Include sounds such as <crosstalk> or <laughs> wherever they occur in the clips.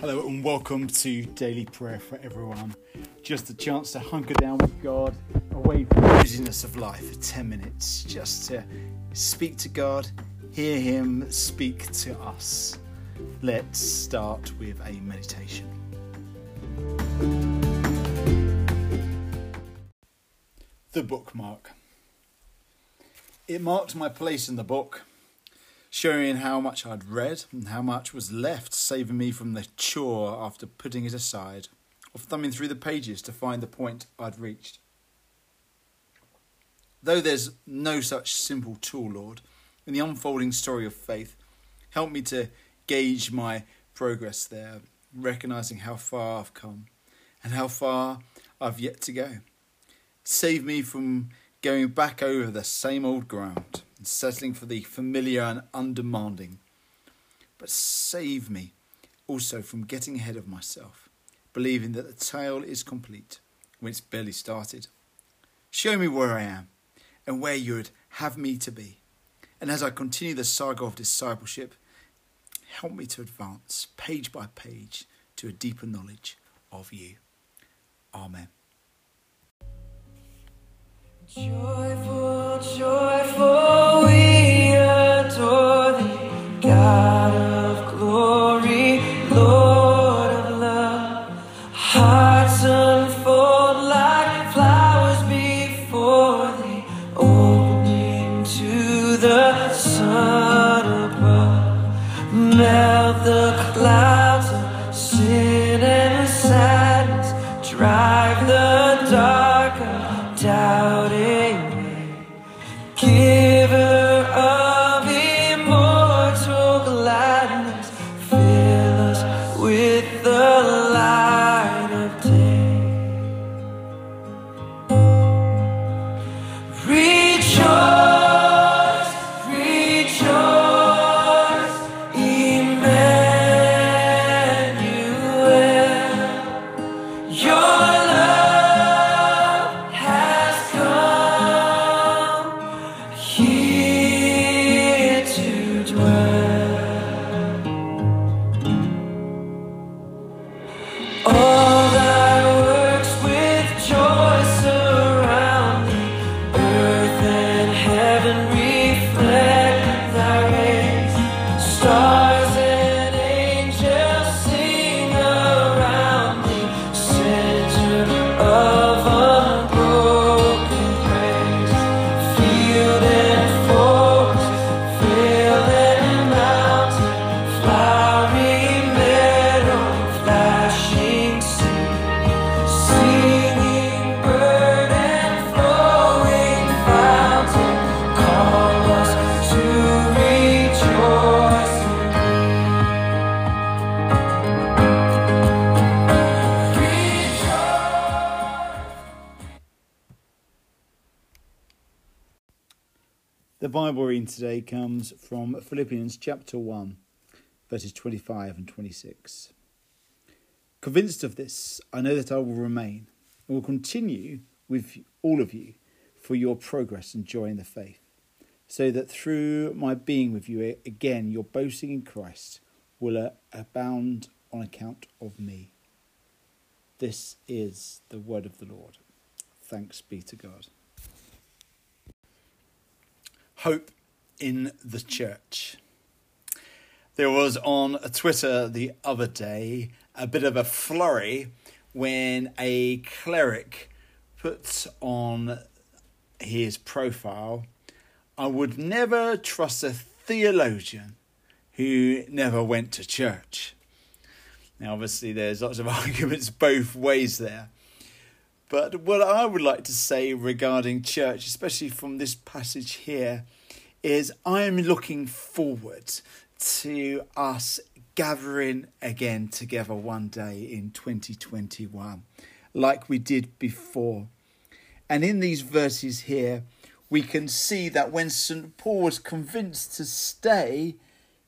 Hello and welcome to Daily Prayer for Everyone. Just a chance to hunker down with God, away from the busyness of life for 10 minutes, just to speak to God, hear Him speak to us. Let's start with a meditation. The bookmark. It marked my place in the book showing how much I'd read and how much was left, saving me from the chore after putting it aside, or thumbing through the pages to find the point I'd reached. Though there's no such simple tool, Lord, in the unfolding story of faith, help me to gauge my progress there, recognizing how far I've come and how far I've yet to go. Save me from going back over the same old ground and settling for the familiar and undemanding. But save me also from getting ahead of myself, believing that the tale is complete when it's barely started. Show me where I am and where you would have me to be. And as I continue the saga of discipleship, help me to advance page by page to a deeper knowledge of you. Amen. Joyful, joyful, the sun above. Melt the clouds The Bible reading today comes from Philippians chapter 1, verses 25 and 26. Convinced of this, I know that I will remain and will continue with all of you for your progress and joy in the faith, so that through my being with you again, your boasting in Christ will uh, abound on account of me. This is the word of the Lord. Thanks be to God. Hope in the church. There was on Twitter the other day a bit of a flurry when a cleric puts on his profile, I would never trust a theologian who never went to church. Now, obviously, there's lots of <laughs> arguments both ways there. But what I would like to say regarding church, especially from this passage here, is I am looking forward to us gathering again together one day in 2021, like we did before. And in these verses here, we can see that when St. Paul was convinced to stay,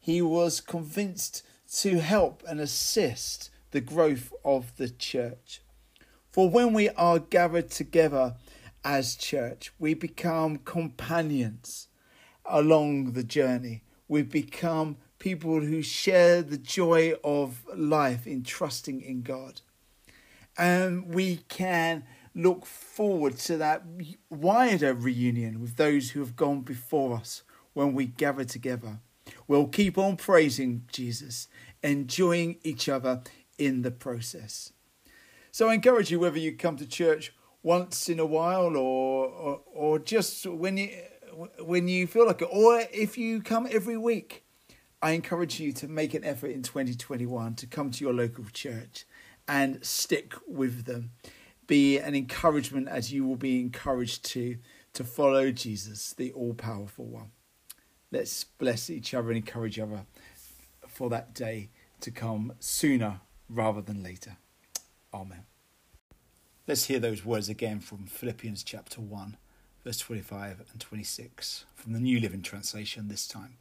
he was convinced to help and assist the growth of the church. For when we are gathered together as church, we become companions along the journey. We become people who share the joy of life in trusting in God. And we can look forward to that wider reunion with those who have gone before us when we gather together. We'll keep on praising Jesus, enjoying each other in the process. So I encourage you, whether you come to church once in a while or, or, or just when you when you feel like it, or if you come every week, I encourage you to make an effort in 2021 to come to your local church and stick with them. Be an encouragement as you will be encouraged to to follow Jesus, the all powerful one. Let's bless each other and encourage each other for that day to come sooner rather than later. Amen. Let's hear those words again from Philippians chapter 1, verse 25 and 26, from the New Living Translation this time.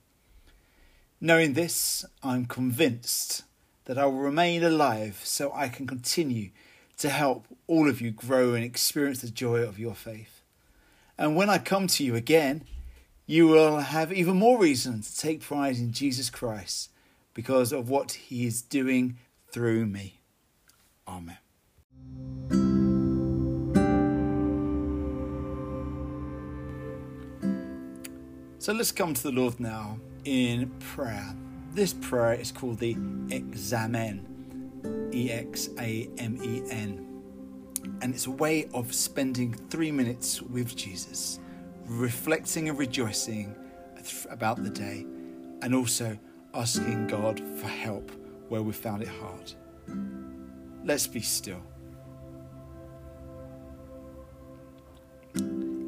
Knowing this, I'm convinced that I will remain alive so I can continue to help all of you grow and experience the joy of your faith. And when I come to you again, you will have even more reason to take pride in Jesus Christ because of what he is doing through me. Amen. So let's come to the Lord now in prayer. This prayer is called the Examen, E X A M E N. And it's a way of spending three minutes with Jesus, reflecting and rejoicing about the day, and also asking God for help where we found it hard. Let's be still.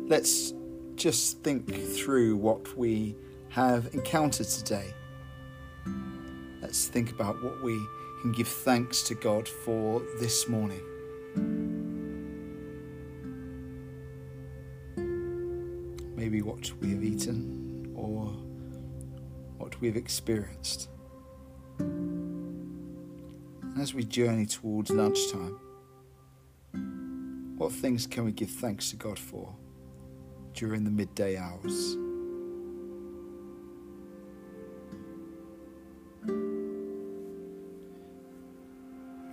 Let's just think through what we have encountered today. Let's think about what we can give thanks to God for this morning. Maybe what we have eaten or what we have experienced. As we journey towards lunchtime, what things can we give thanks to God for during the midday hours?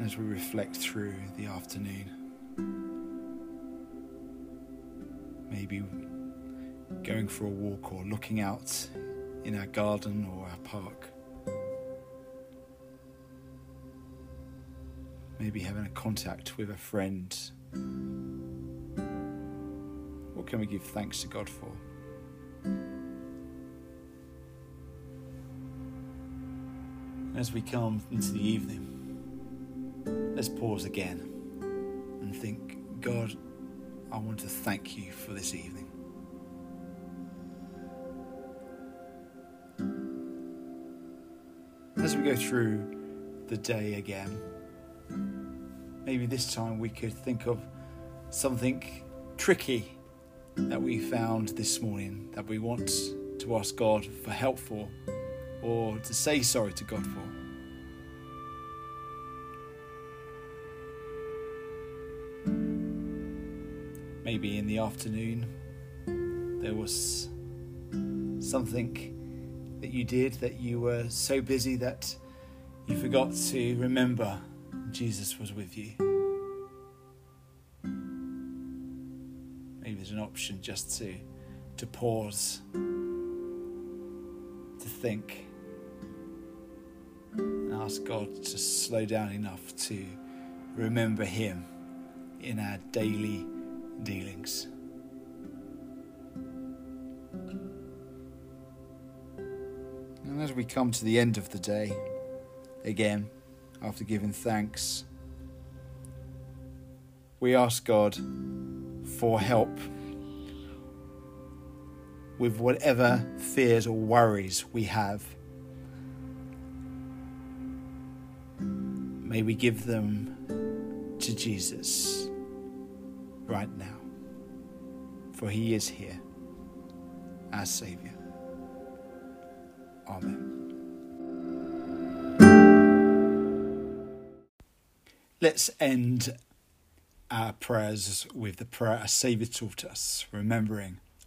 As we reflect through the afternoon, maybe going for a walk or looking out in our garden or our park. Maybe having a contact with a friend. What can we give thanks to God for? As we come into the evening, let's pause again and think, God, I want to thank you for this evening. As we go through the day again, maybe this time we could think of something tricky that we found this morning that we want to ask God for help for or to say sorry to God for. Maybe in the afternoon there was something that you did that you were so busy that you forgot to remember Jesus was with you. An option just to to pause, to think, and ask God to slow down enough to remember Him in our daily dealings. And as we come to the end of the day, again, after giving thanks, we ask God for help with whatever fears or worries we have. May we give them to Jesus right now, for He is here, our Saviour. Amen. Let's end our prayers with the prayer our Saviour taught us, remembering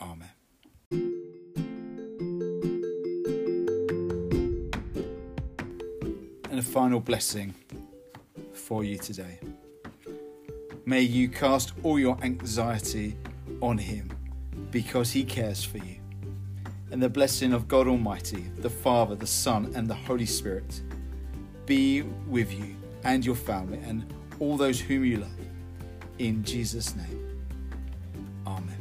Amen. And a final blessing for you today. May you cast all your anxiety on Him because He cares for you. And the blessing of God Almighty, the Father, the Son, and the Holy Spirit be with you and your family and all those whom you love. In Jesus' name. Amen.